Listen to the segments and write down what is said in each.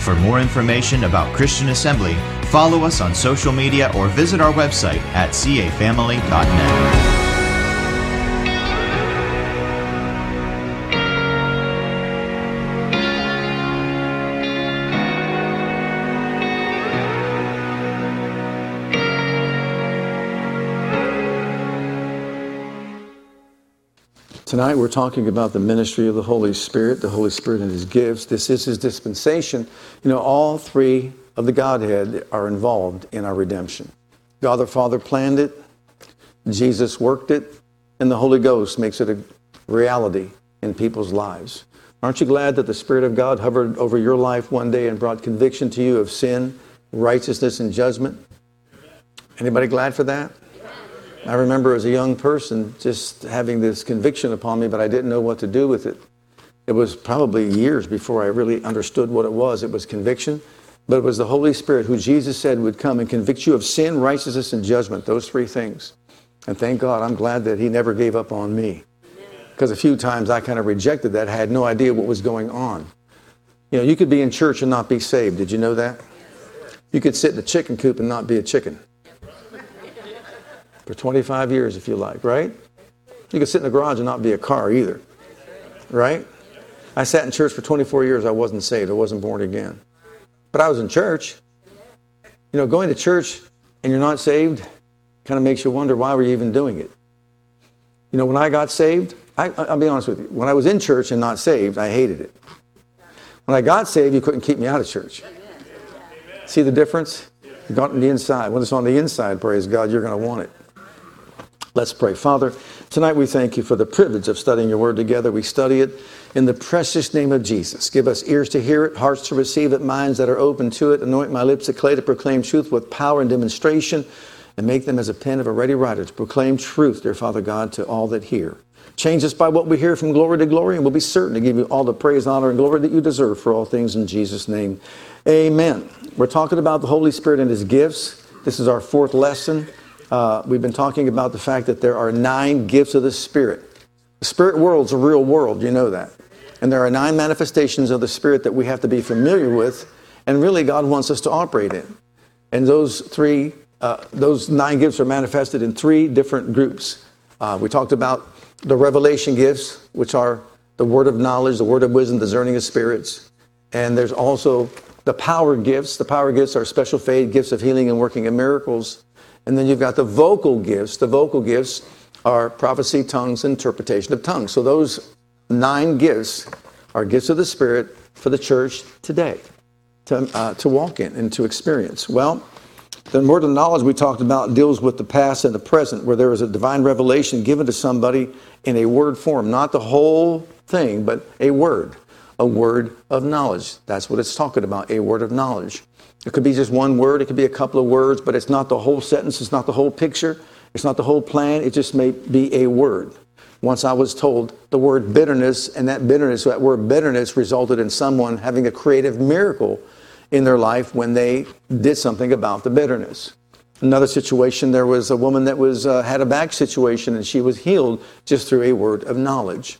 For more information about Christian Assembly, follow us on social media or visit our website at cafamily.net. Tonight we're talking about the ministry of the Holy Spirit, the Holy Spirit and His gifts. This is His dispensation. You know, all three of the Godhead are involved in our redemption. God the Father planned it, Jesus worked it, and the Holy Ghost makes it a reality in people's lives. Aren't you glad that the Spirit of God hovered over your life one day and brought conviction to you of sin, righteousness, and judgment? Anybody glad for that? I remember as a young person just having this conviction upon me, but I didn't know what to do with it. It was probably years before I really understood what it was. It was conviction, but it was the Holy Spirit who Jesus said would come and convict you of sin, righteousness, and judgment, those three things. And thank God, I'm glad that He never gave up on me. Because a few times I kind of rejected that. I had no idea what was going on. You know, you could be in church and not be saved. Did you know that? You could sit in a chicken coop and not be a chicken for 25 years if you like, right? You could sit in the garage and not be a car either, right? I sat in church for 24 years. I wasn't saved. I wasn't born again. But I was in church. You know, going to church and you're not saved kind of makes you wonder why were you even doing it? You know, when I got saved, I, will be honest with you. When I was in church and not saved, I hated it. When I got saved, you couldn't keep me out of church. See the difference? You got on the inside. When it's on the inside, praise God, you're going to want it. Let's pray. Father, tonight we thank you for the privilege of studying your word together. We study it in the precious name of Jesus. Give us ears to hear it, hearts to receive it, minds that are open to it. Anoint my lips to clay to proclaim truth with power and demonstration, and make them as a pen of a ready writer to proclaim truth, dear Father God, to all that hear. Change us by what we hear from glory to glory, and we'll be certain to give you all the praise, honor, and glory that you deserve for all things in Jesus' name. Amen. We're talking about the Holy Spirit and his gifts. This is our fourth lesson. Uh, we've been talking about the fact that there are nine gifts of the Spirit. The spirit world's a real world, you know that. And there are nine manifestations of the Spirit that we have to be familiar with, and really God wants us to operate in. And those three, uh, those nine gifts are manifested in three different groups. Uh, we talked about the revelation gifts, which are the word of knowledge, the word of wisdom, discerning of spirits. And there's also the power gifts. The power gifts are special faith, gifts of healing and working of miracles. And then you've got the vocal gifts. The vocal gifts are prophecy, tongues, interpretation of tongues. So those nine gifts are gifts of the Spirit for the church today to, uh, to walk in and to experience. Well, the word of knowledge we talked about deals with the past and the present, where there is a divine revelation given to somebody in a word form, not the whole thing, but a word, a word of knowledge. That's what it's talking about, a word of knowledge. It could be just one word, it could be a couple of words, but it's not the whole sentence, it's not the whole picture, it's not the whole plan, it just may be a word. Once I was told the word bitterness, and that bitterness, that word bitterness resulted in someone having a creative miracle in their life when they did something about the bitterness. Another situation, there was a woman that was uh, had a back situation and she was healed just through a word of knowledge.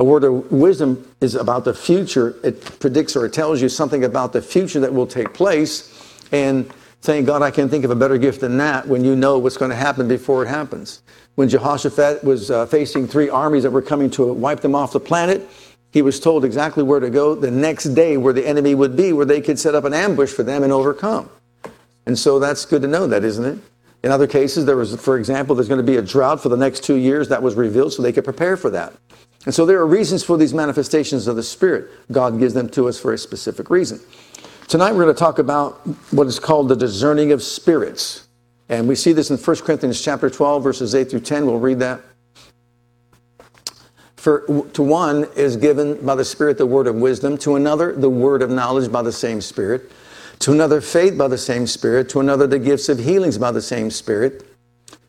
A word of wisdom is about the future. It predicts or it tells you something about the future that will take place. And saying, God, I can't think of a better gift than that when you know what's going to happen before it happens. When Jehoshaphat was uh, facing three armies that were coming to wipe them off the planet, he was told exactly where to go the next day where the enemy would be, where they could set up an ambush for them and overcome. And so that's good to know that, isn't it? In other cases, there was, for example, there's going to be a drought for the next two years that was revealed so they could prepare for that. And so there are reasons for these manifestations of the Spirit. God gives them to us for a specific reason. Tonight we're going to talk about what is called the discerning of spirits. And we see this in 1 Corinthians chapter 12, verses 8 through 10. We'll read that. For to one is given by the Spirit the word of wisdom, to another the word of knowledge by the same Spirit, to another faith by the same Spirit, to another the gifts of healings by the same Spirit,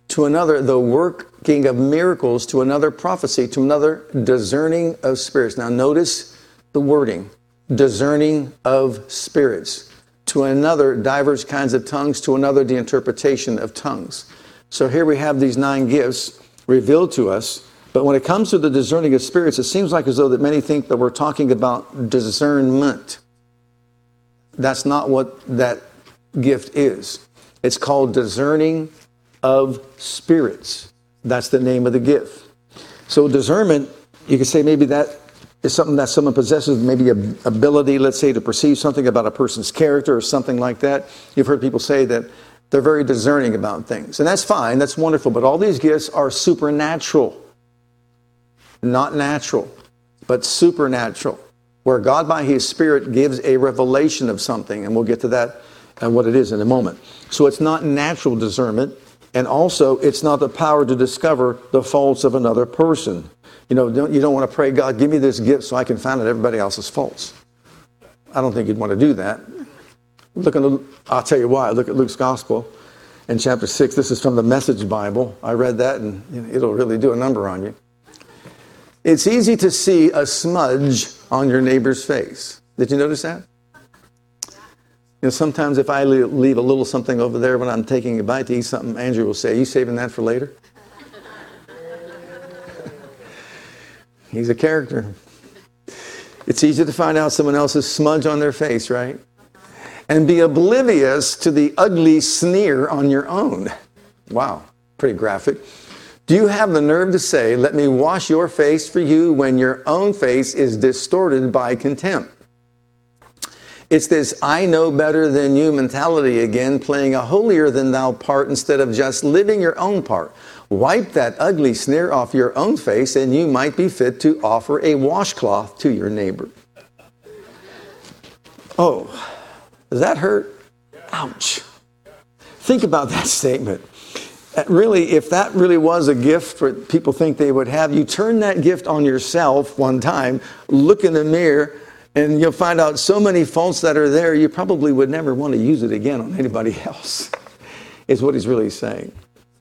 to another the work working of miracles, to another prophecy, to another discerning of spirits. Now, notice the wording discerning of spirits, to another diverse kinds of tongues, to another the interpretation of tongues. So here we have these nine gifts revealed to us. But when it comes to the discerning of spirits, it seems like as though that many think that we're talking about discernment. That's not what that gift is. It's called discerning of spirits. That's the name of the gift. So discernment, you could say maybe that is something that someone possesses, maybe a ability, let's say, to perceive something about a person's character or something like that. You've heard people say that they're very discerning about things. And that's fine, that's wonderful, but all these gifts are supernatural. Not natural, but supernatural, where God by His Spirit gives a revelation of something, and we'll get to that and what it is in a moment. So it's not natural discernment, and also it's not the power to discover the faults of another person. You know, don't, you don't want to pray, God, give me this gift so I can find out everybody else's faults. I don't think you'd want to do that. Look at, I'll tell you why. Look at Luke's Gospel in chapter 6. This is from the Message Bible. I read that and it'll really do a number on you. It's easy to see a smudge on your neighbor's face. Did you notice that? You know, sometimes if I leave a little something over there when I'm taking a bite to eat something, Andrew will say, Are you saving that for later? He's a character. It's easy to find out someone else's smudge on their face, right? And be oblivious to the ugly sneer on your own. Wow, pretty graphic. Do you have the nerve to say, Let me wash your face for you when your own face is distorted by contempt? It's this I know better than you mentality again, playing a holier than thou part instead of just living your own part. Wipe that ugly sneer off your own face, and you might be fit to offer a washcloth to your neighbor. Oh, does that hurt? Ouch. Think about that statement. Really, if that really was a gift for people think they would have, you turn that gift on yourself one time, look in the mirror, and you'll find out so many faults that are there, you probably would never want to use it again on anybody else, is what he's really saying.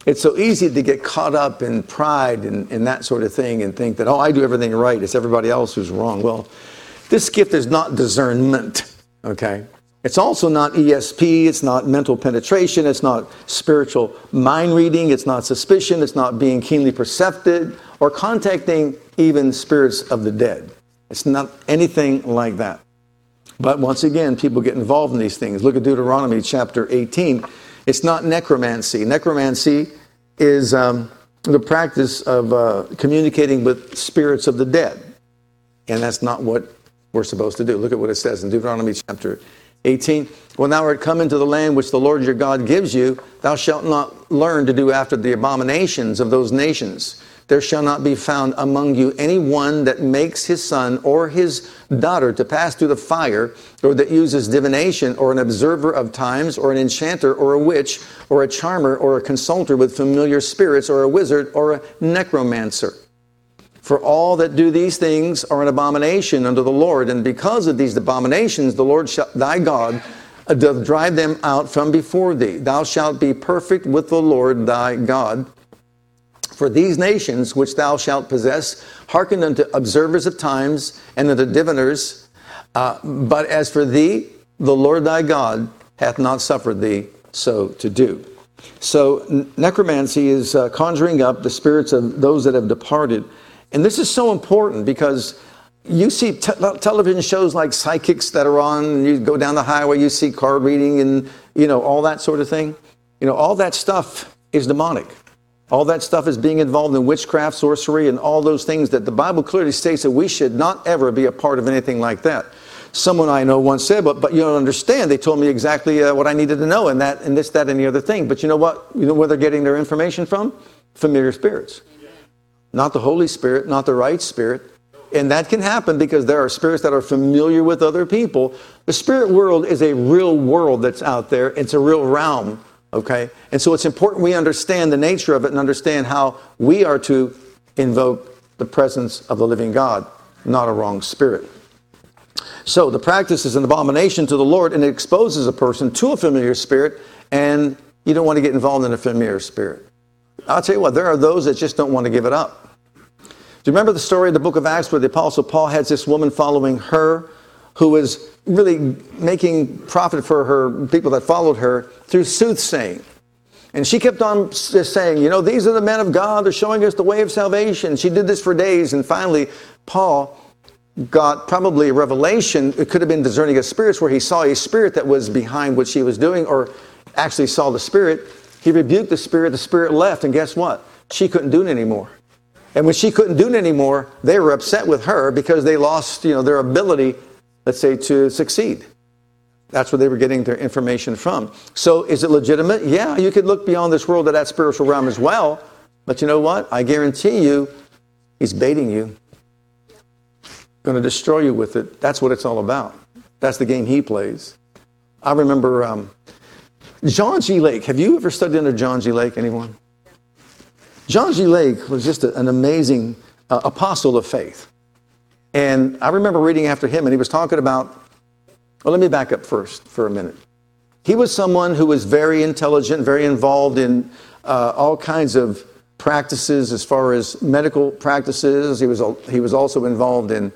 It's so easy to get caught up in pride and, and that sort of thing and think that, oh, I do everything right. It's everybody else who's wrong. Well, this gift is not discernment, okay? It's also not ESP, it's not mental penetration, it's not spiritual mind reading, it's not suspicion, it's not being keenly perceptive or contacting even spirits of the dead. It's not anything like that. But once again, people get involved in these things. Look at Deuteronomy chapter 18. It's not necromancy. Necromancy is um, the practice of uh, communicating with spirits of the dead. And that's not what we're supposed to do. Look at what it says in Deuteronomy chapter 18. When thou art come into the land which the Lord your God gives you, thou shalt not learn to do after the abominations of those nations there shall not be found among you any one that makes his son or his daughter to pass through the fire, or that uses divination, or an observer of times, or an enchanter, or a witch, or a charmer, or a consulter with familiar spirits, or a wizard, or a necromancer. For all that do these things are an abomination unto the Lord, and because of these abominations, the Lord shall, thy God doth drive them out from before thee. Thou shalt be perfect with the Lord thy God. For these nations which thou shalt possess hearken unto observers of times and unto diviners. Uh, but as for thee, the Lord thy God hath not suffered thee so to do. So necromancy is uh, conjuring up the spirits of those that have departed. And this is so important because you see te- television shows like psychics that are on, and you go down the highway, you see card reading and, you know, all that sort of thing. You know, all that stuff is demonic. All that stuff is being involved in witchcraft, sorcery, and all those things that the Bible clearly states that we should not ever be a part of anything like that. Someone I know once said, but, but you don't understand. They told me exactly uh, what I needed to know and that and this, that, and the other thing. But you know what? You know where they're getting their information from? Familiar spirits. Not the Holy Spirit, not the right spirit. And that can happen because there are spirits that are familiar with other people. The spirit world is a real world that's out there. It's a real realm Okay? And so it's important we understand the nature of it and understand how we are to invoke the presence of the living God, not a wrong spirit. So the practice is an abomination to the Lord and it exposes a person to a familiar spirit, and you don't want to get involved in a familiar spirit. I'll tell you what, there are those that just don't want to give it up. Do you remember the story of the book of Acts where the Apostle Paul has this woman following her who was really making profit for her people that followed her through soothsaying? And she kept on just saying, you know, these are the men of God. They're showing us the way of salvation. She did this for days. And finally, Paul got probably a revelation. It could have been discerning of spirits where he saw a spirit that was behind what she was doing or actually saw the spirit. He rebuked the spirit. The spirit left. And guess what? She couldn't do it anymore. And when she couldn't do it anymore, they were upset with her because they lost, you know, their ability, let's say, to succeed. That's where they were getting their information from. So is it legitimate? Yeah, you could look beyond this world to that spiritual realm as well. But you know what? I guarantee you, he's baiting you. Going to destroy you with it. That's what it's all about. That's the game he plays. I remember um, John G. Lake. Have you ever studied under John G. Lake? Anyone? John G. Lake was just a, an amazing uh, apostle of faith. And I remember reading after him, and he was talking about well, let me back up first for a minute. He was someone who was very intelligent, very involved in uh, all kinds of practices as far as medical practices. He was, he was also involved in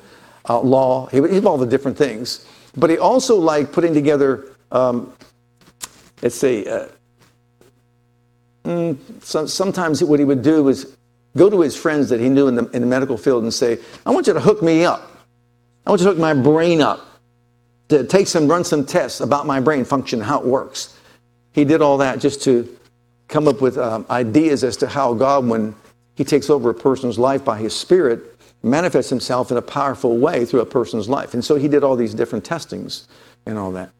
uh, law. He was involved in different things. But he also liked putting together, um, let's say, uh, mm, so, sometimes what he would do was go to his friends that he knew in the, in the medical field and say, I want you to hook me up. I want you to hook my brain up to take some, run some tests about my brain function, how it works. He did all that just to come up with um, ideas as to how God, when He takes over a person's life by His Spirit, manifests Himself in a powerful way through a person's life. And so he did all these different testings and all that.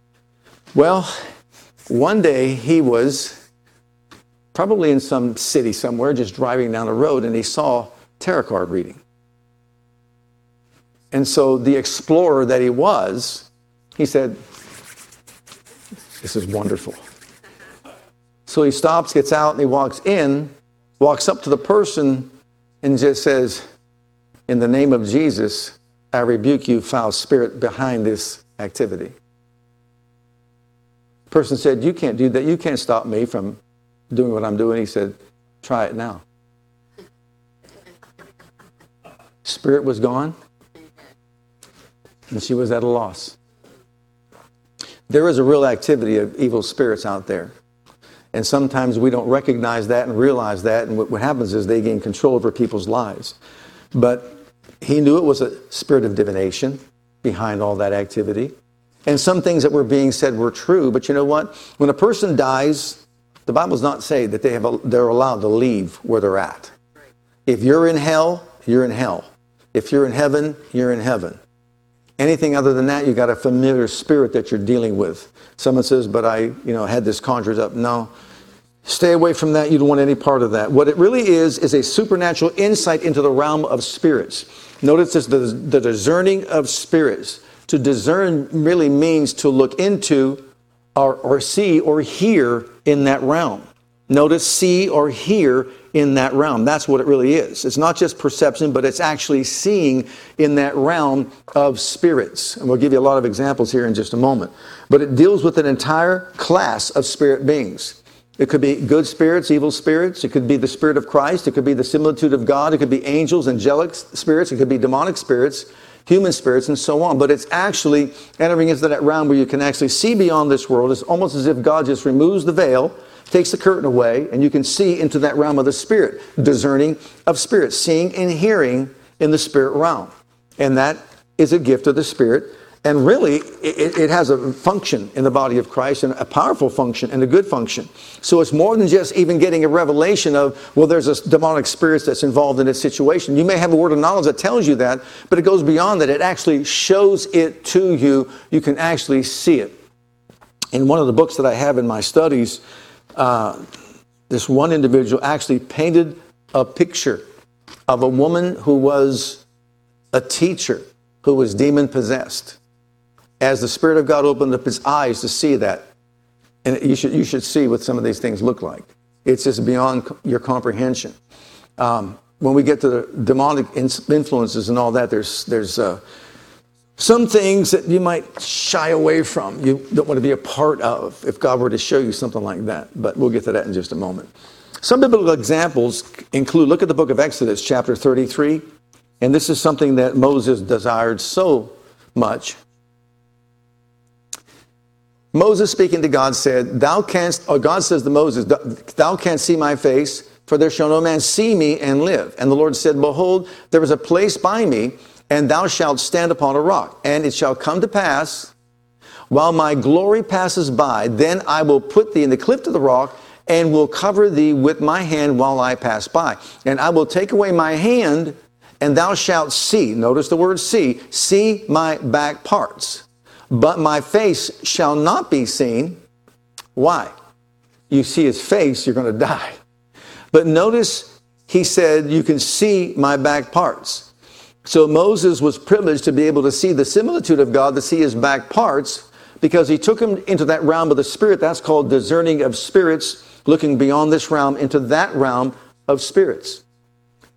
Well, one day he was probably in some city somewhere, just driving down the road, and he saw tarot card reading. And so the explorer that he was, he said, This is wonderful. So he stops, gets out, and he walks in, walks up to the person, and just says, In the name of Jesus, I rebuke you, foul spirit, behind this activity. The person said, You can't do that. You can't stop me from doing what I'm doing. He said, Try it now. Spirit was gone, and she was at a loss. There is a real activity of evil spirits out there. And sometimes we don't recognize that and realize that. And what, happens is they gain control over people's lives. But he knew it was a spirit of divination behind all that activity. And some things that were being said were true. But you know what? When a person dies, the Bible does not say that they have a, they're allowed to leave where they're at. If you're in hell, you're in hell. If you're in heaven, you're in heaven. Anything other than that, you got a familiar spirit that you're dealing with. Someone says, but I, you know, had this conjured up. No. Stay away from that. You don't want any part of that. What it really is, is a supernatural insight into the realm of spirits. Notice this, the, the discerning of spirits. To discern really means to look into or, or see or hear in that realm. Notice see or hear in that realm. That's what it really is. It's not just perception, but it's actually seeing in that realm of spirits. And we'll give you a lot of examples here in just a moment. But it deals with an entire class of spirit beings. It could be good spirits, evil spirits. It could be the Spirit of Christ. It could be the similitude of God. It could be angels, angelic spirits. It could be demonic spirits, human spirits, and so on. But it's actually entering into that realm where you can actually see beyond this world. It's almost as if God just removes the veil takes the curtain away, and you can see into that realm of the spirit, discerning of spirits, seeing and hearing in the spirit realm. And that is a gift of the spirit. And really, it, it, has a function in the body of Christ and a powerful function and a good function. So it's more than just even getting a revelation of, well, there's a demonic spirit that's involved in this situation. You may have a word of knowledge that tells you that, but it goes beyond that. It actually shows it to you. You can actually see it. In one of the books that I have in my studies, uh, this one individual actually painted a picture of a woman who was a teacher who was demon possessed. As the Spirit of God opened up his eyes to see that, and you should, you should see what some of these things look like. It's just beyond your comprehension. Um, when we get to the demonic influences and all that, there's, there's uh, some things that you might shy away from, you don't want to be a part of if God were to show you something like that. But we'll get to that in just a moment. Some biblical examples include look at the book of Exodus, chapter 33. And this is something that Moses desired so much. Moses speaking to God said, Thou canst, or God says to Moses, Thou canst see my face, for there shall no man see me and live. And the Lord said, Behold, there is a place by me, and thou shalt stand upon a rock. And it shall come to pass, while my glory passes by, then I will put thee in the cliff of the rock, and will cover thee with my hand while I pass by. And I will take away my hand, and thou shalt see, notice the word see, see my back parts but my face shall not be seen. Why? You see his face, you're going to die. But notice he said, You can see my back parts. So Moses was privileged to be able to see the similitude of God, to see his back parts, because he took him into that realm of the spirit. That's called discerning of spirits, looking beyond this realm into that realm of spirits.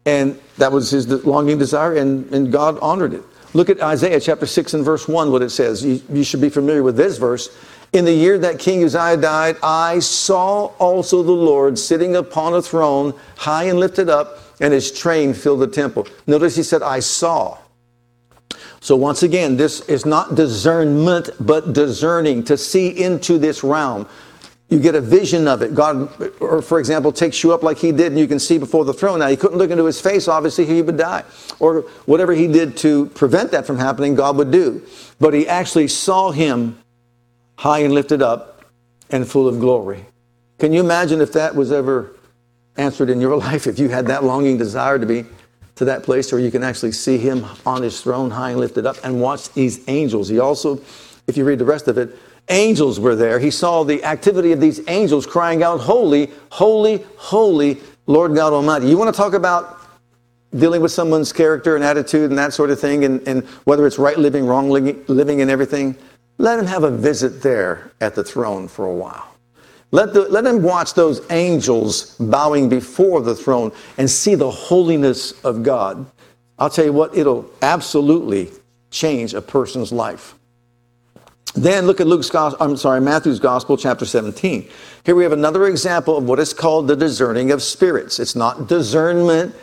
And that was his longing desire, and, and God honored it. Look at Isaiah chapter 6 and verse 1, what it says. You, you should be familiar with this verse. In the year that King Uzziah died, I saw also the Lord sitting upon a throne, high and lifted up, and his train filled the temple. Notice he said, I saw. So once again, this is not discernment, but discerning, to see into this realm. You get a vision of it. God, or for example, takes you up like he did and you can see before the throne. Now, he couldn't look into his face, obviously, he would die. Or whatever he did to prevent that from happening, God would do. But he actually saw him high and lifted up and full of glory. Can you imagine if that was ever answered in your life, if you had that longing desire to be to that place where you can actually see him on his throne, high and lifted up, and watch these angels? He also, if you read the rest of it, angels were there. He saw the activity of these angels crying out, Holy, holy, holy, Lord God Almighty. You want to talk about dealing with someone's character and attitude and that sort of thing, and, and whether it's right living, wrong living, and everything? Let him have a visit there at the throne for a while. Let, the, let him watch those angels bowing before the throne and see the holiness of God. I'll tell you what, it'll absolutely change a person's life. Then look at Luke's gospel, I'm sorry, Matthew's gospel, chapter 17. Here we have another example of what is called the discerning of spirits. It's not discernment,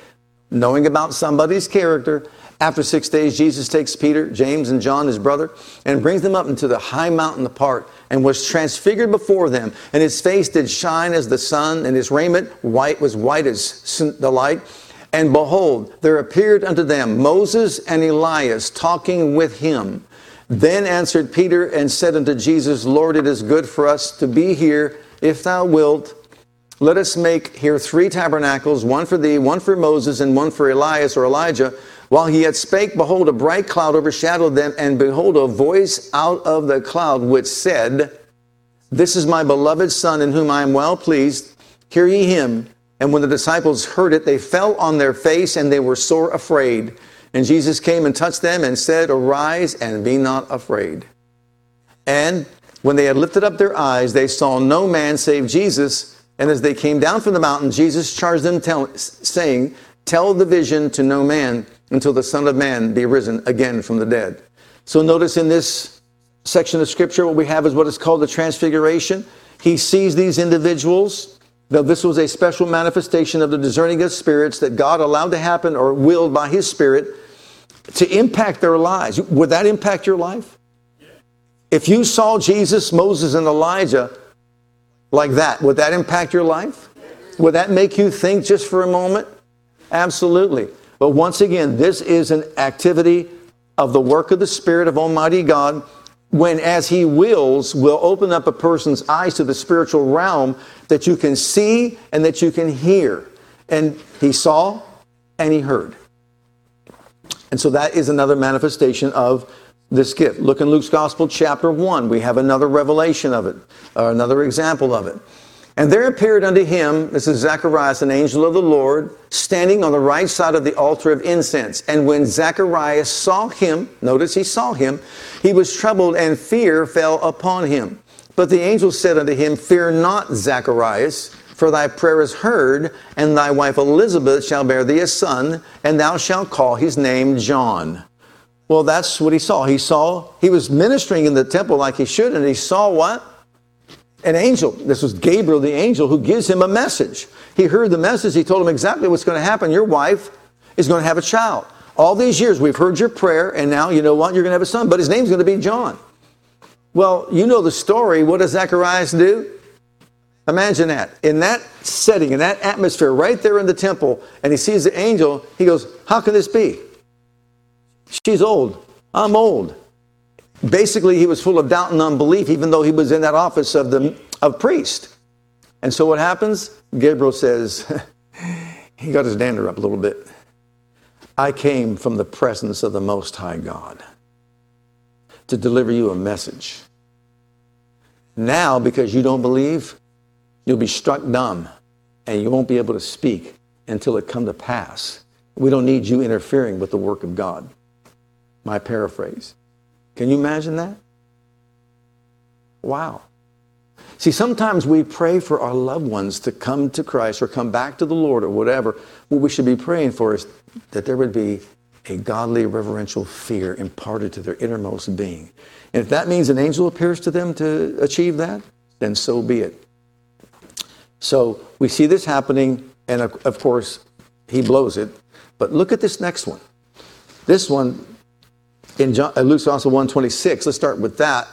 knowing about somebody's character. After six days, Jesus takes Peter, James, and John, his brother, and brings them up into the high mountain apart, and was transfigured before them. And his face did shine as the sun, and his raiment white was white as the light. And behold, there appeared unto them Moses and Elias talking with him. Then answered Peter and said unto Jesus, Lord, it is good for us to be here. If thou wilt, let us make here three tabernacles, one for thee, one for Moses, and one for Elias or Elijah. While he yet spake, behold, a bright cloud overshadowed them, and behold, a voice out of the cloud which said, This is my beloved Son, in whom I am well pleased. Hear ye him. And when the disciples heard it, they fell on their face, and they were sore afraid. And Jesus came and touched them and said, Arise and be not afraid. And when they had lifted up their eyes, they saw no man save Jesus. And as they came down from the mountain, Jesus charged them, tell, saying, Tell the vision to no man until the Son of Man be risen again from the dead. So notice in this section of Scripture, what we have is what is called the Transfiguration. He sees these individuals. Now, this was a special manifestation of the discerning of spirits that God allowed to happen or willed by His Spirit to impact their lives. Would that impact your life? If you saw Jesus, Moses, and Elijah like that, would that impact your life? Would that make you think just for a moment? Absolutely. But once again, this is an activity of the work of the Spirit of Almighty God when, as He wills, will open up a person's eyes to the spiritual realm that you can see and that you can hear. And He saw and He heard. And so that is another manifestation of this gift. Look in Luke's Gospel, chapter 1. We have another revelation of it, or another example of it. And there appeared unto him, this is Zacharias, an angel of the Lord, standing on the right side of the altar of incense. And when Zacharias saw him, notice he saw him, he was troubled, and fear fell upon him. But the angel said unto him, Fear not, Zacharias for thy prayer is heard, and thy wife Elizabeth shall bear thee a son, and thou shalt call his name John. Well, that's what he saw. He saw, he was ministering in the temple like he should, and he saw what? an angel. This was Gabriel, the angel, who gives him a message. He heard the message. He told him exactly what's going to happen. Your wife is going to have a child. All these years, we've heard your prayer, and now you know what? You're going to have a son, but his name's going to be John. Well, you know the story. What does Zacharias do? Imagine that. In that setting, in that atmosphere, right there in the temple, and he sees the angel, he goes, How can this be? She's old. I'm old. Basically, he was full of doubt and unbelief, even though he was in that office of the of priest. And so what happens? Gabriel says, he got his dander up a little bit. I came from the presence of the Most High God to deliver you a message. Now, because you don't believe, you'll be struck dumb and you won't be able to speak until it come to pass. We don't need you interfering with the work of God. My paraphrase. Can you imagine that? Wow. See, sometimes we pray for our loved ones to come to Christ or come back to the Lord or whatever. What we should be praying for is that there would be a godly reverential fear imparted to their innermost being. And if that means an angel appears to them to achieve that, then so be it. So we see this happening, and of course, he blows it. But look at this next one. This one in uh, Luke's Gospel 126. Let's start with that.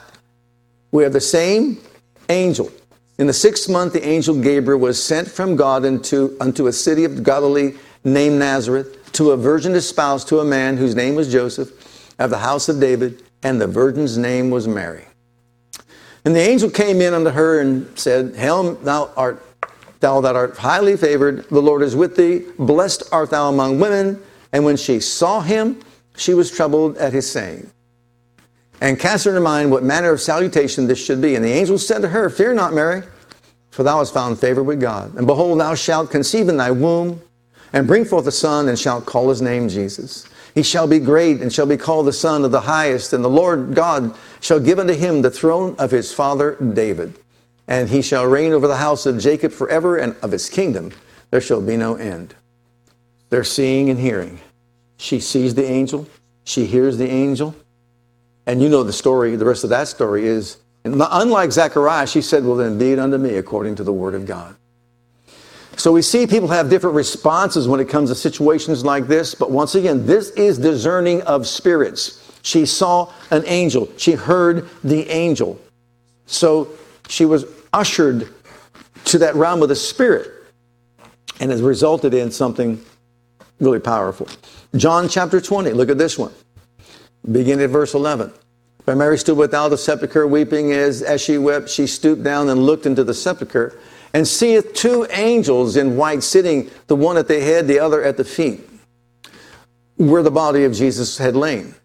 We have the same angel. In the sixth month, the angel Gabriel was sent from God into, unto a city of Galilee named Nazareth to a virgin espoused to a man whose name was Joseph of the house of David, and the virgin's name was Mary. And the angel came in unto her and said, Hail, thou art thou that art highly favored, the Lord is with thee, blessed art thou among women. And when she saw him, she was troubled at his saying, and cast her in mind what manner of salutation this should be. And the angel said to her, Fear not, Mary, for thou hast found favor with God. And behold, thou shalt conceive in thy womb and bring forth a son, and shalt call his name Jesus. He shall be great and shall be called the Son of the Highest, and the Lord God shall give unto him the throne of his father David. And he shall reign over the house of Jacob forever, and of his kingdom there shall be no end. They're seeing and hearing. She sees the angel, she hears the angel, and you know the story, the rest of that story is, unlike Zechariah, she said, Well, then be it unto me according to the word of God. So we see people have different responses when it comes to situations like this, but once again, this is discerning of spirits. She saw an angel, she heard the angel. So she was ushered to that realm of the spirit and has resulted in something really powerful. John chapter 20, look at this one. Beginning at verse 11. When Mary stood without the sepulchre weeping, as, as she wept, she stooped down and looked into the sepulchre and seeth two angels in white sitting, the one at the head, the other at the feet, where the body of Jesus had lain.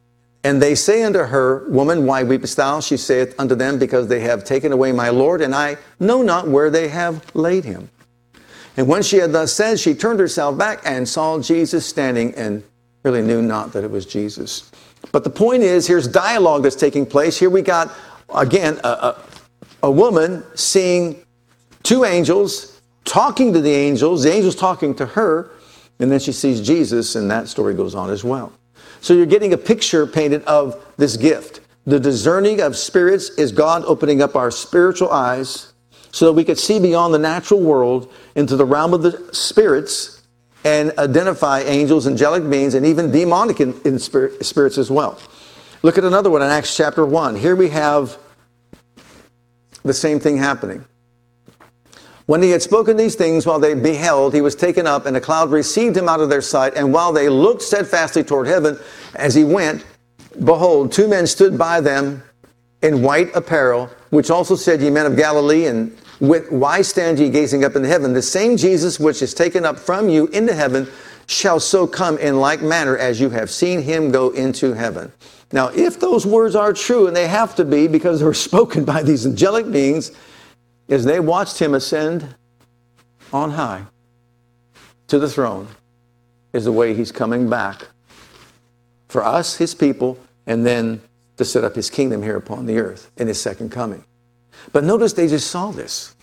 And they say unto her, Woman, why weepest thou? She saith unto them, Because they have taken away my Lord, and I know not where they have laid him. And when she had thus said, she turned herself back and saw Jesus standing and really knew not that it was Jesus. But the point is, here's dialogue that's taking place. Here we got, again, a, a, a woman seeing two angels talking to the angels, the angels talking to her, and then she sees Jesus, and that story goes on as well. So you're getting a picture painted of this gift. The discerning of spirits is God opening up our spiritual eyes so that we could see beyond the natural world into the realm of the spirits and identify angels, angelic beings, and even demonic in, in spirit, spirits as well. Look at another one in Acts chapter 1. Here we have the same thing happening. When he had spoken these things, while they beheld, he was taken up, and a cloud received him out of their sight. And while they looked steadfastly toward heaven as he went, behold, two men stood by them in white apparel, which also said, Ye men of Galilee, and why stand ye gazing up into heaven? The same Jesus which is taken up from you into heaven shall so come in like manner as you have seen him go into heaven. Now, if those words are true, and they have to be because they were spoken by these angelic beings, as they watched him ascend on high to the throne, is the way he's coming back for us, his people, and then to set up his kingdom here upon the earth in his second coming. But notice they just saw this.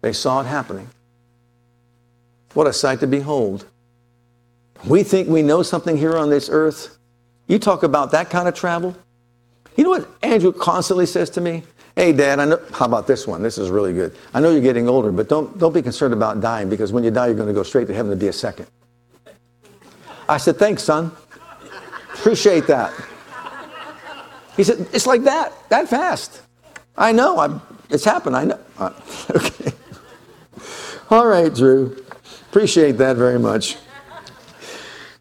They saw it happening. What a sight to behold. We think we know something here on this earth. You talk about that kind of travel. You know what Andrew constantly says to me? Hey, Dad, I know, how about this one? This is really good. I know you're getting older, but don't, don't be concerned about dying because when you die, you're going to go straight to heaven to be a second. I said, Thanks, son. Appreciate that. He said, It's like that, that fast. I know. I'm, it's happened. I know. Uh, okay. All right, Drew. Appreciate that very much.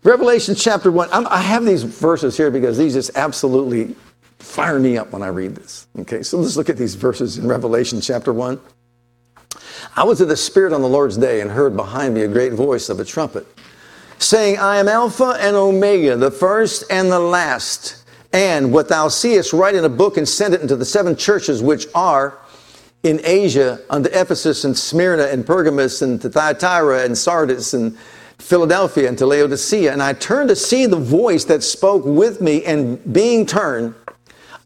Revelation chapter 1. I'm, i have these verses here because these just absolutely fire me up when I read this. Okay, so let's look at these verses in Revelation chapter 1. I was in the Spirit on the Lord's day and heard behind me a great voice of a trumpet saying, I am Alpha and Omega, the first and the last. And what thou seest, write in a book and send it into the seven churches which are in Asia, unto Ephesus and Smyrna and Pergamos and to Thyatira and Sardis and Philadelphia and to Laodicea. And I turned to see the voice that spoke with me, and being turned,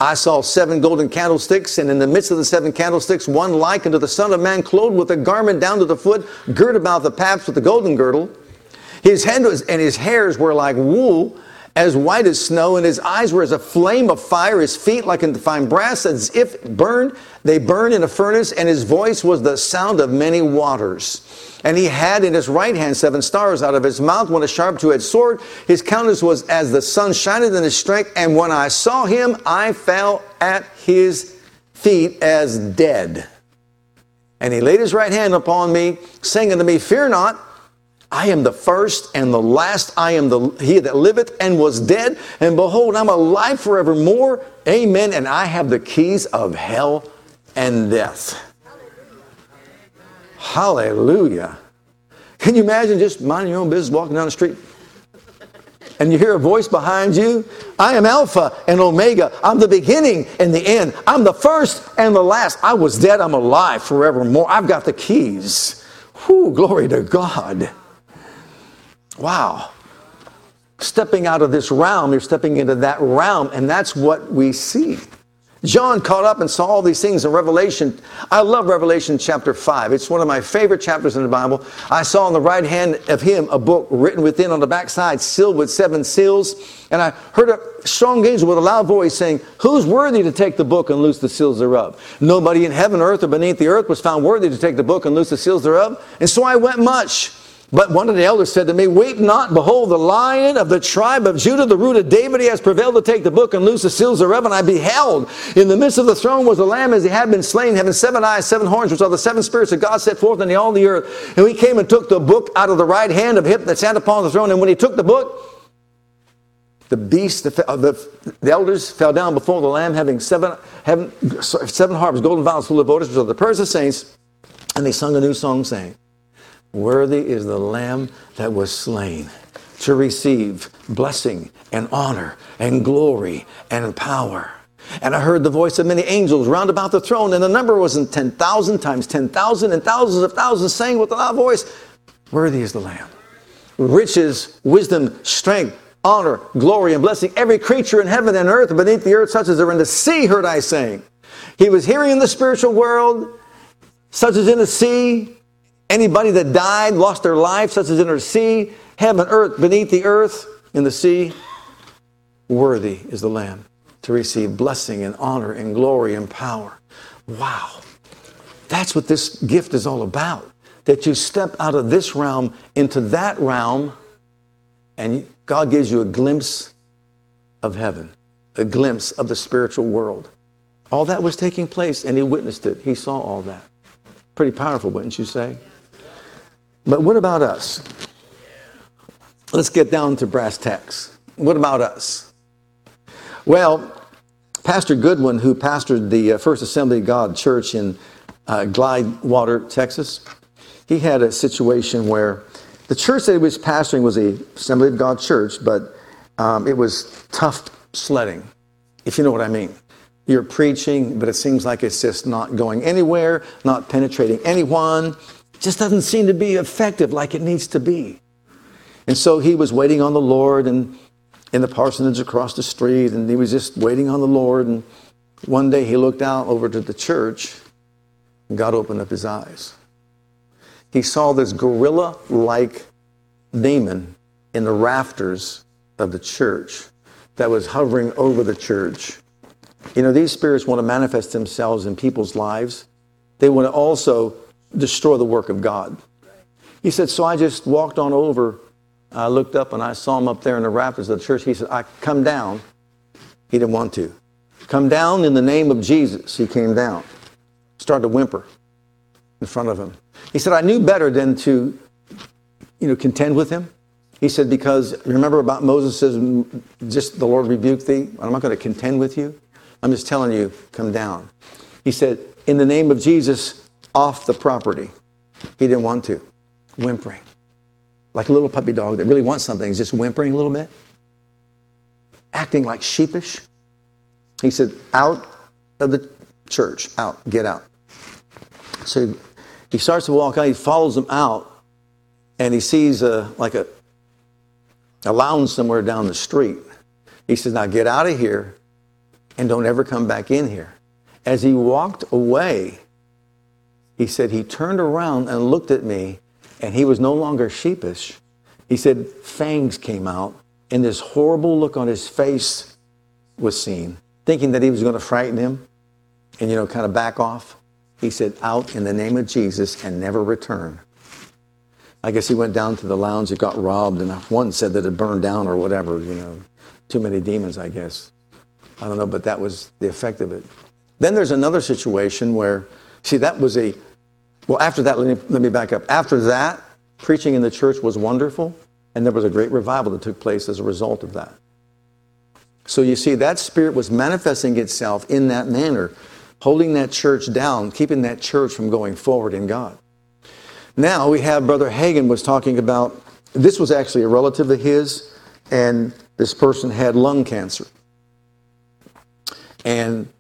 I saw seven golden candlesticks, and in the midst of the seven candlesticks, one like unto the Son of Man, clothed with a garment down to the foot, girt about the paps with a golden girdle. His head was, and his hairs were like wool, as white as snow, and his eyes were as a flame of fire, his feet like unto fine brass, as if burned, they burned in a furnace, and his voice was the sound of many waters. And he had in his right hand seven stars. Out of his mouth went a sharp two-edged sword. His countenance was as the sun shineth in his strength. And when I saw him, I fell at his feet as dead. And he laid his right hand upon me, saying unto me, Fear not. I am the first and the last. I am the he that liveth and was dead. And behold, I'm alive forevermore. Amen. And I have the keys of hell and death. Hallelujah. Can you imagine just minding your own business, walking down the street? And you hear a voice behind you. I am Alpha and Omega. I'm the beginning and the end. I'm the first and the last. I was dead. I'm alive forevermore. I've got the keys. Whew, glory to God. Wow. Stepping out of this realm, you're stepping into that realm, and that's what we see. John caught up and saw all these things in Revelation. I love Revelation chapter 5. It's one of my favorite chapters in the Bible. I saw on the right hand of him a book written within on the backside, sealed with seven seals. And I heard a strong angel with a loud voice saying, Who's worthy to take the book and loose the seals thereof? Nobody in heaven, earth, or beneath the earth was found worthy to take the book and loose the seals thereof. And so I went much. But one of the elders said to me, Weep not, behold, the lion of the tribe of Judah, the root of David, he has prevailed to take the book and loose the seals thereof. And I beheld in the midst of the throne was a lamb as he had been slain, having seven eyes, seven horns, which are the seven spirits of God set forth in all the earth. And he came and took the book out of the right hand of him that sat upon the throne. And when he took the book, the beast, the, the, the, elders fell down before the Lamb, having seven, having seven harps, golden vials full of odors, which are the prayers of saints. And they sung a new song, saying, Worthy is the Lamb that was slain to receive blessing and honor and glory and power. And I heard the voice of many angels round about the throne, and the number wasn't 10,000 times 10,000 and thousands of thousands saying with a loud voice, Worthy is the Lamb. Riches, wisdom, strength, honor, glory, and blessing. Every creature in heaven and earth beneath the earth, such as are in the sea, heard I saying. He was hearing in the spiritual world, such as in the sea, Anybody that died, lost their life, such as in the sea, heaven, earth, beneath the earth, in the sea, worthy is the Lamb to receive blessing and honor and glory and power. Wow. That's what this gift is all about. That you step out of this realm into that realm, and God gives you a glimpse of heaven, a glimpse of the spiritual world. All that was taking place, and he witnessed it. He saw all that. Pretty powerful, wouldn't you say? But what about us? Let's get down to brass tacks. What about us? Well, Pastor Goodwin, who pastored the uh, First Assembly of God Church in uh, Gladewater, Texas, he had a situation where the church that he was pastoring was a Assembly of God church, but um, it was tough sledding, if you know what I mean. You're preaching, but it seems like it's just not going anywhere, not penetrating anyone just doesn't seem to be effective like it needs to be. And so he was waiting on the Lord and in the parsonage across the street, and he was just waiting on the Lord. And one day he looked out over to the church, and God opened up his eyes. He saw this gorilla like demon in the rafters of the church that was hovering over the church. You know, these spirits want to manifest themselves in people's lives. They want to also destroy the work of God. He said, So I just walked on over. I looked up and I saw him up there in the rafters of the church. He said, I come down. He didn't want to. Come down in the name of Jesus. He came down. Started to whimper in front of him. He said, I knew better than to, you know, contend with him. He said, because remember about Moses says, just the Lord rebuked thee. I'm not going to contend with you. I'm just telling you, come down. He said, in the name of Jesus, off the property. He didn't want to whimpering. Like a little puppy dog that really wants something, he's just whimpering a little bit, acting like sheepish. He said, Out of the church, out, get out. So he starts to walk out, he follows them out, and he sees a, like a, a lounge somewhere down the street. He says, Now get out of here and don't ever come back in here. As he walked away, he said he turned around and looked at me and he was no longer sheepish. He said fangs came out, and this horrible look on his face was seen, thinking that he was going to frighten him and, you know, kind of back off. He said, Out in the name of Jesus and never return. I guess he went down to the lounge, he got robbed, and one said that it burned down or whatever, you know. Too many demons, I guess. I don't know, but that was the effect of it. Then there's another situation where, see, that was a well, after that, let me, let me back up. After that, preaching in the church was wonderful, and there was a great revival that took place as a result of that. So you see, that spirit was manifesting itself in that manner, holding that church down, keeping that church from going forward in God. Now we have Brother Hagin was talking about this was actually a relative of his, and this person had lung cancer. And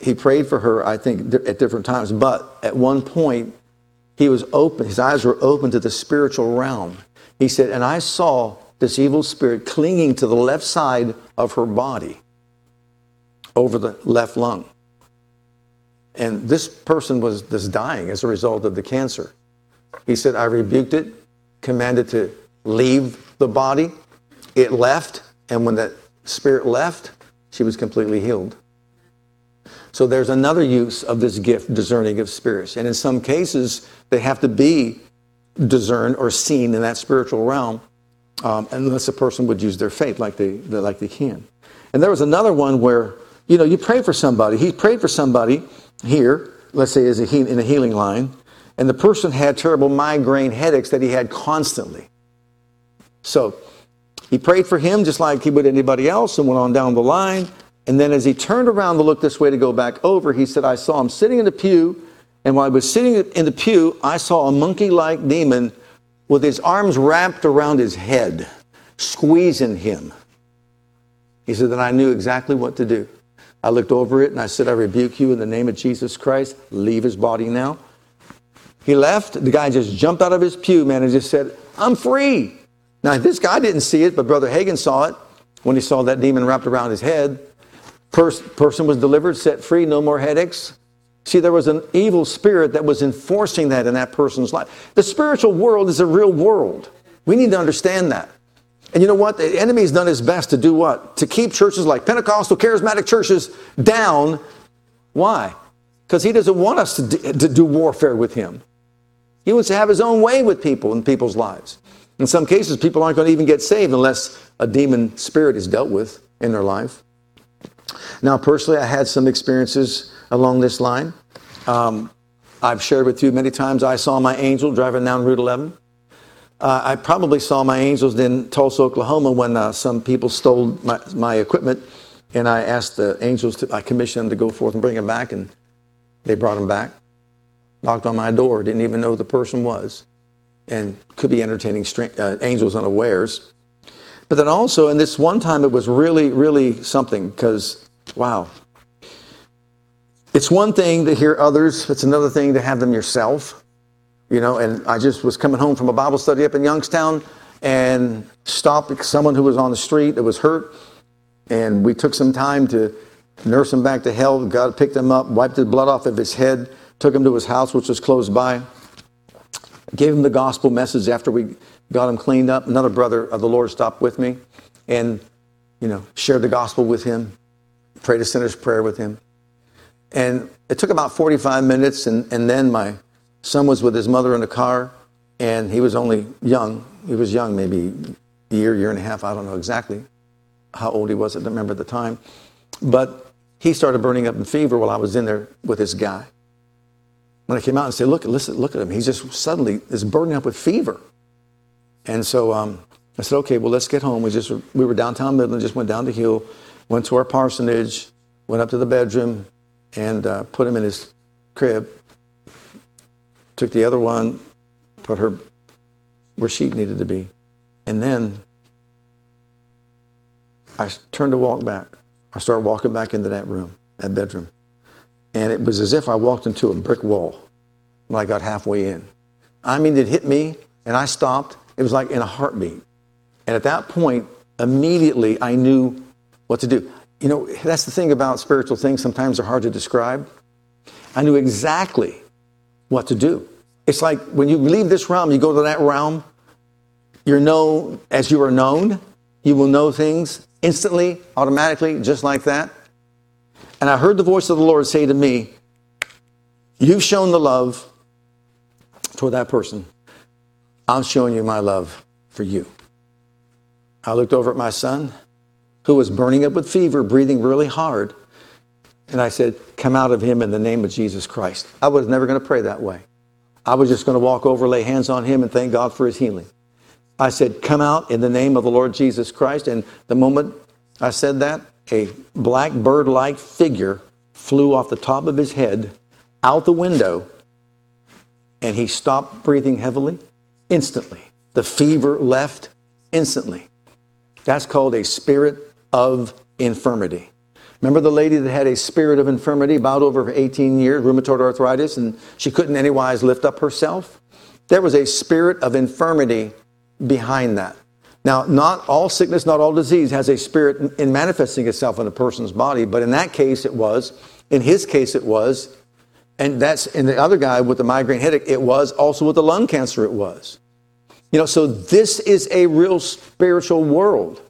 he prayed for her, I think, at different times. But at one point, he was open, his eyes were open to the spiritual realm. He said, And I saw this evil spirit clinging to the left side of her body over the left lung. And this person was just dying as a result of the cancer. He said, I rebuked it, commanded to leave the body. It left, and when that spirit left, she was completely healed. So there's another use of this gift, discerning of spirits. And in some cases, they have to be discerned or seen in that spiritual realm, um, unless a person would use their faith like they, like they can. And there was another one where, you know, you pray for somebody. He prayed for somebody here, let's say, he- in a healing line, and the person had terrible migraine headaches that he had constantly. So he prayed for him just like he would anybody else and went on down the line. And then as he turned around to look this way to go back over, he said, I saw him sitting in the pew. And while I was sitting in the pew, I saw a monkey like demon with his arms wrapped around his head, squeezing him. He said, Then I knew exactly what to do. I looked over it and I said, I rebuke you in the name of Jesus Christ. Leave his body now. He left. The guy just jumped out of his pew, man, and just said, I'm free. Now, this guy didn't see it, but Brother Hagin saw it when he saw that demon wrapped around his head. Pers- person was delivered, set free, no more headaches. See, there was an evil spirit that was enforcing that in that person's life. The spiritual world is a real world. We need to understand that. And you know what? The enemy's done his best to do what? To keep churches like Pentecostal, charismatic churches down. Why? Because he doesn't want us to, d- to do warfare with him. He wants to have his own way with people in people's lives. In some cases, people aren't going to even get saved unless a demon spirit is dealt with in their life. Now, personally, I had some experiences along this line. Um, I've shared with you many times. I saw my angel driving down Route 11. Uh, I probably saw my angels in Tulsa, Oklahoma, when uh, some people stole my, my equipment, and I asked the angels to. I commissioned them to go forth and bring them back, and they brought them back. Knocked on my door, didn't even know who the person was, and could be entertaining uh, angels unawares. But then also, in this one time, it was really, really something because Wow. It's one thing to hear others, it's another thing to have them yourself. You know, and I just was coming home from a Bible study up in Youngstown and stopped someone who was on the street that was hurt. And we took some time to nurse him back to health. God picked him up, wiped the blood off of his head, took him to his house, which was close by. Gave him the gospel message after we got him cleaned up. Another brother of the Lord stopped with me and, you know, shared the gospel with him. prayed a sinner's prayer with him. And it took about 45 minutes, and, and then my son was with his mother in the car, and he was only young. He was young, maybe a year, year and a half, I don't know exactly how old he was, I don't remember the time. But he started burning up in fever while I was in there with this guy. When I came out and said, look, listen, look at him. He's just suddenly is burning up with fever. And so um, I said, okay, well, let's get home. We just we were downtown Midland, just went down the hill, went to our parsonage, went up to the bedroom, and uh, put him in his crib. Took the other one, put her where she needed to be, and then I turned to walk back. I started walking back into that room, that bedroom, and it was as if I walked into a brick wall when I got halfway in. I mean, it hit me, and I stopped. It was like in a heartbeat. And at that point, immediately I knew what to do. You know, that's the thing about spiritual things, sometimes they're hard to describe. I knew exactly what to do. It's like when you leave this realm, you go to that realm, you're known as you are known. You will know things instantly, automatically, just like that. And I heard the voice of the Lord say to me, You've shown the love toward that person. I'm showing you my love for you. I looked over at my son, who was burning up with fever, breathing really hard. And I said, Come out of him in the name of Jesus Christ. I was never going to pray that way. I was just going to walk over, lay hands on him, and thank God for his healing. I said, Come out in the name of the Lord Jesus Christ. And the moment I said that, a black bird like figure flew off the top of his head out the window, and he stopped breathing heavily instantly. The fever left instantly. That's called a spirit of infirmity. Remember the lady that had a spirit of infirmity about over for 18 years, rheumatoid arthritis, and she couldn't anywise lift up herself? There was a spirit of infirmity behind that. Now, not all sickness, not all disease has a spirit in manifesting itself in a person's body, but in that case it was. In his case it was. And that's in the other guy with the migraine headache, it was. Also with the lung cancer, it was. You know, so this is a real spiritual world.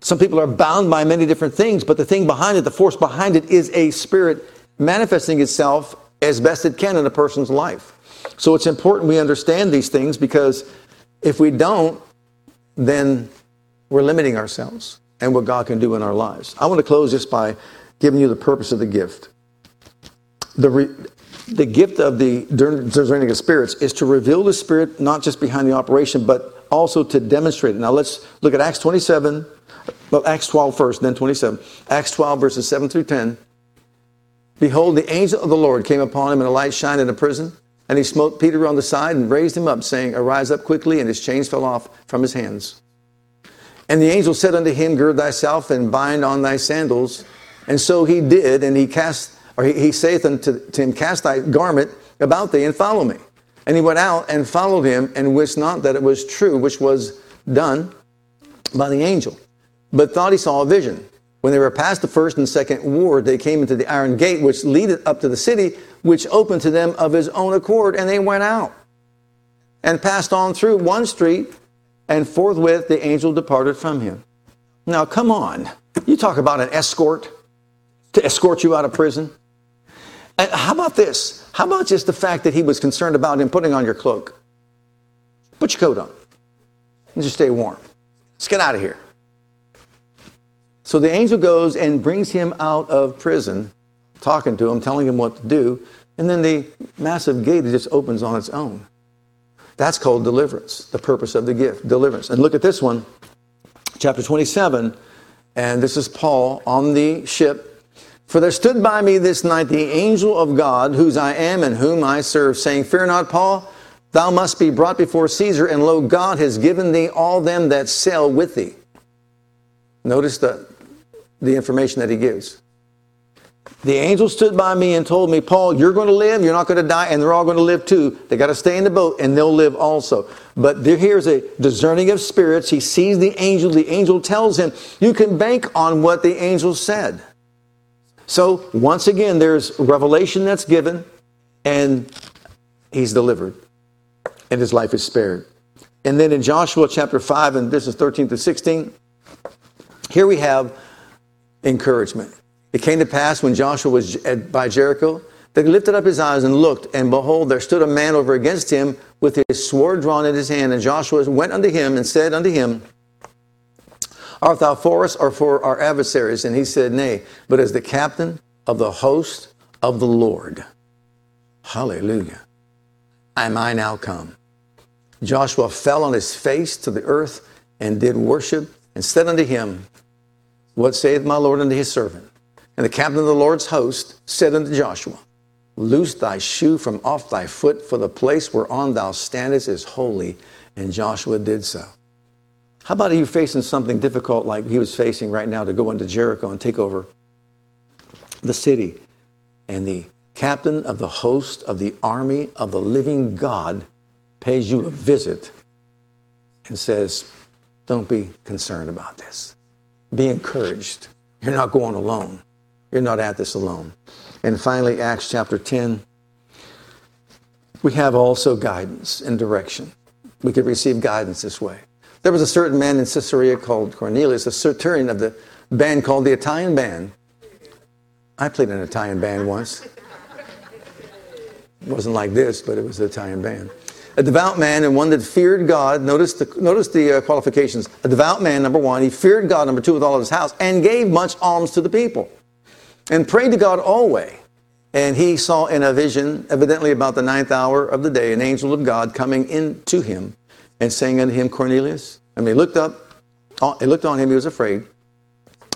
Some people are bound by many different things, but the thing behind it, the force behind it, is a spirit manifesting itself as best it can in a person's life. So it's important we understand these things because if we don't, then we're limiting ourselves and what God can do in our lives. I want to close just by giving you the purpose of the gift. The, re- the gift of the discerning of spirits is to reveal the spirit not just behind the operation, but also to demonstrate it. Now let's look at Acts 27, well, Acts 12 first, then 27. Acts 12, verses 7 through 10. Behold, the angel of the Lord came upon him, and a light shined in the prison. And he smote Peter on the side and raised him up, saying, Arise up quickly, and his chains fell off from his hands. And the angel said unto him, Gird thyself and bind on thy sandals. And so he did, and he cast or he, he saith unto to him, Cast thy garment about thee and follow me. And he went out and followed him and wist not that it was true, which was done by the angel, but thought he saw a vision. When they were past the first and second ward, they came into the iron gate, which leadeth up to the city, which opened to them of his own accord, and they went out and passed on through one street, and forthwith the angel departed from him. Now, come on. You talk about an escort to escort you out of prison. How about this? How about just the fact that he was concerned about him putting on your cloak? Put your coat on and just stay warm. Let's get out of here. So the angel goes and brings him out of prison, talking to him, telling him what to do, and then the massive gate just opens on its own. That's called deliverance, the purpose of the gift, deliverance. And look at this one, chapter 27, and this is Paul on the ship for there stood by me this night the angel of God, whose I am and whom I serve, saying, Fear not, Paul, thou must be brought before Caesar, and lo, God has given thee all them that sail with thee. Notice the, the information that he gives. The angel stood by me and told me, Paul, you're going to live, you're not going to die, and they're all going to live too. They got to stay in the boat, and they'll live also. But there, here's a discerning of spirits. He sees the angel. The angel tells him, You can bank on what the angel said. So once again, there's revelation that's given, and he's delivered, and his life is spared. And then in Joshua chapter 5, and this is 13 to 16, here we have encouragement. It came to pass when Joshua was by Jericho that he lifted up his eyes and looked, and behold, there stood a man over against him with his sword drawn in his hand. And Joshua went unto him and said unto him, Art thou for us or for our adversaries? And he said, Nay, but as the captain of the host of the Lord. Hallelujah. Am I now come? Joshua fell on his face to the earth and did worship and said unto him, What saith my Lord unto his servant? And the captain of the Lord's host said unto Joshua, Loose thy shoe from off thy foot, for the place whereon thou standest is holy. And Joshua did so. How about you facing something difficult like he was facing right now to go into Jericho and take over the city? And the captain of the host of the army of the living God pays you a visit and says, Don't be concerned about this. Be encouraged. You're not going alone. You're not at this alone. And finally, Acts chapter 10, we have also guidance and direction. We could receive guidance this way. There was a certain man in Caesarea called Cornelius, a centurion of the band called the Italian Band. I played in an Italian band once. It wasn't like this, but it was an Italian band. A devout man and one that feared God. Notice the, notice the uh, qualifications. A devout man, number one. He feared God, number two, with all of his house, and gave much alms to the people. And prayed to God always. And he saw in a vision, evidently about the ninth hour of the day, an angel of God coming in to him and saying unto him, Cornelius. Mean, he looked up, uh, he looked on him, he was afraid.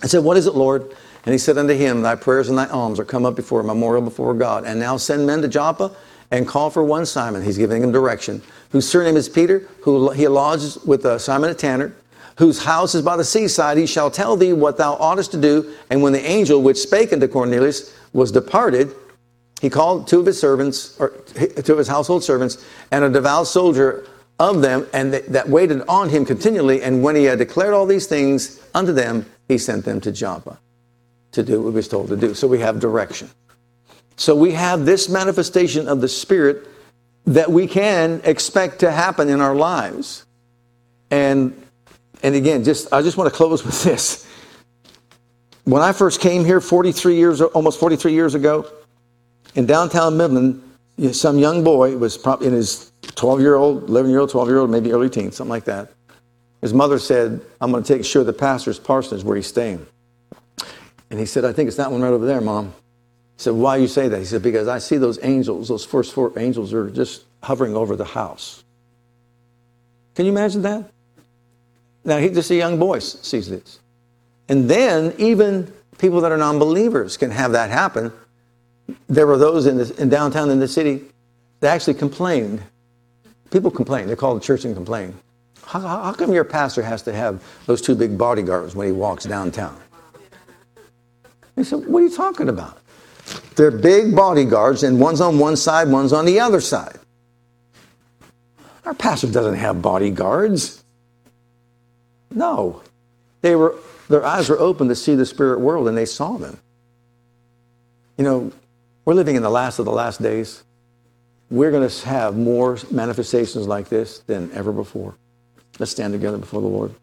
and said, What is it, Lord? And he said unto him, Thy prayers and thy alms are come up before a memorial before God. And now send men to Joppa and call for one Simon. He's giving him direction. Whose surname is Peter, who he lodges with uh, Simon a tanner, whose house is by the seaside. He shall tell thee what thou oughtest to do. And when the angel which spake unto Cornelius was departed, he called two of his servants, or two of his household servants, and a devout soldier of them, and that waited on him continually. And when he had declared all these things unto them, he sent them to Joppa to do what he was told to do. So we have direction. So we have this manifestation of the Spirit that we can expect to happen in our lives. And and again, just I just want to close with this. When I first came here 43 years almost 43 years ago in downtown Midland, some young boy was probably in his 12 year old, 11 year old, 12 year old, maybe early teens, something like that. His mother said, I'm going to take sure the pastor's parsonage where he's staying. And he said, I think it's that one right over there, Mom. He said, Why you say that? He said, Because I see those angels, those first four angels are just hovering over the house. Can you imagine that? Now, he just a young boy sees this. And then even people that are non believers can have that happen. There were those in, the, in downtown in the city that actually complained. People complain. They call the church and complain. How, how come your pastor has to have those two big bodyguards when he walks downtown? They said, What are you talking about? They're big bodyguards, and one's on one side, one's on the other side. Our pastor doesn't have bodyguards. No. They were, their eyes were open to see the spirit world, and they saw them. You know, we're living in the last of the last days. We're going to have more manifestations like this than ever before. Let's stand together before the Lord.